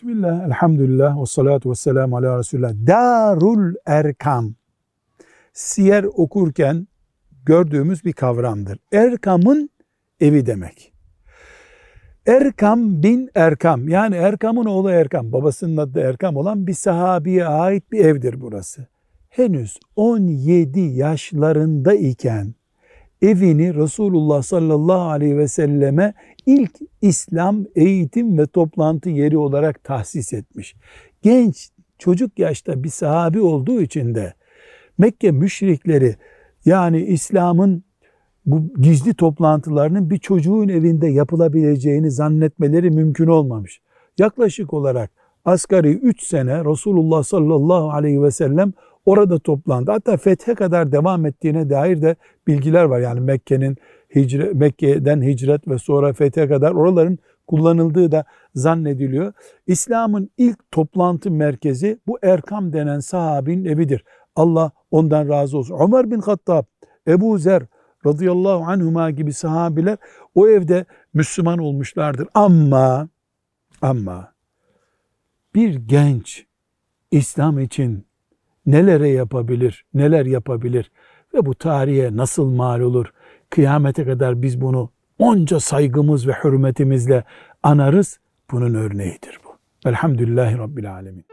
Bismillah, elhamdülillah, ve salatu ve selamu ala Resulullah. Darul Erkam. Siyer okurken gördüğümüz bir kavramdır. Erkam'ın evi demek. Erkam bin Erkam yani Erkam'ın oğlu Erkam babasının adı Erkam olan bir sahabiye ait bir evdir burası. Henüz 17 yaşlarında iken evini Resulullah sallallahu aleyhi ve selleme ilk İslam eğitim ve toplantı yeri olarak tahsis etmiş. Genç çocuk yaşta bir sahabi olduğu için de Mekke müşrikleri yani İslam'ın bu gizli toplantılarının bir çocuğun evinde yapılabileceğini zannetmeleri mümkün olmamış. Yaklaşık olarak asgari 3 sene Resulullah sallallahu aleyhi ve sellem orada toplandı. Hatta fethe kadar devam ettiğine dair de bilgiler var. Yani Mekke'nin hicre, Mekke'den hicret ve sonra fethe kadar oraların kullanıldığı da zannediliyor. İslam'ın ilk toplantı merkezi bu Erkam denen sahabinin evidir. Allah ondan razı olsun. Ömer bin Hattab, Ebu Zer radıyallahu anhuma gibi sahabiler o evde Müslüman olmuşlardır. Ama ama bir genç İslam için nelere yapabilir, neler yapabilir ve bu tarihe nasıl mal olur? Kıyamete kadar biz bunu onca saygımız ve hürmetimizle anarız. Bunun örneğidir bu. Elhamdülillahi Rabbil Alemin.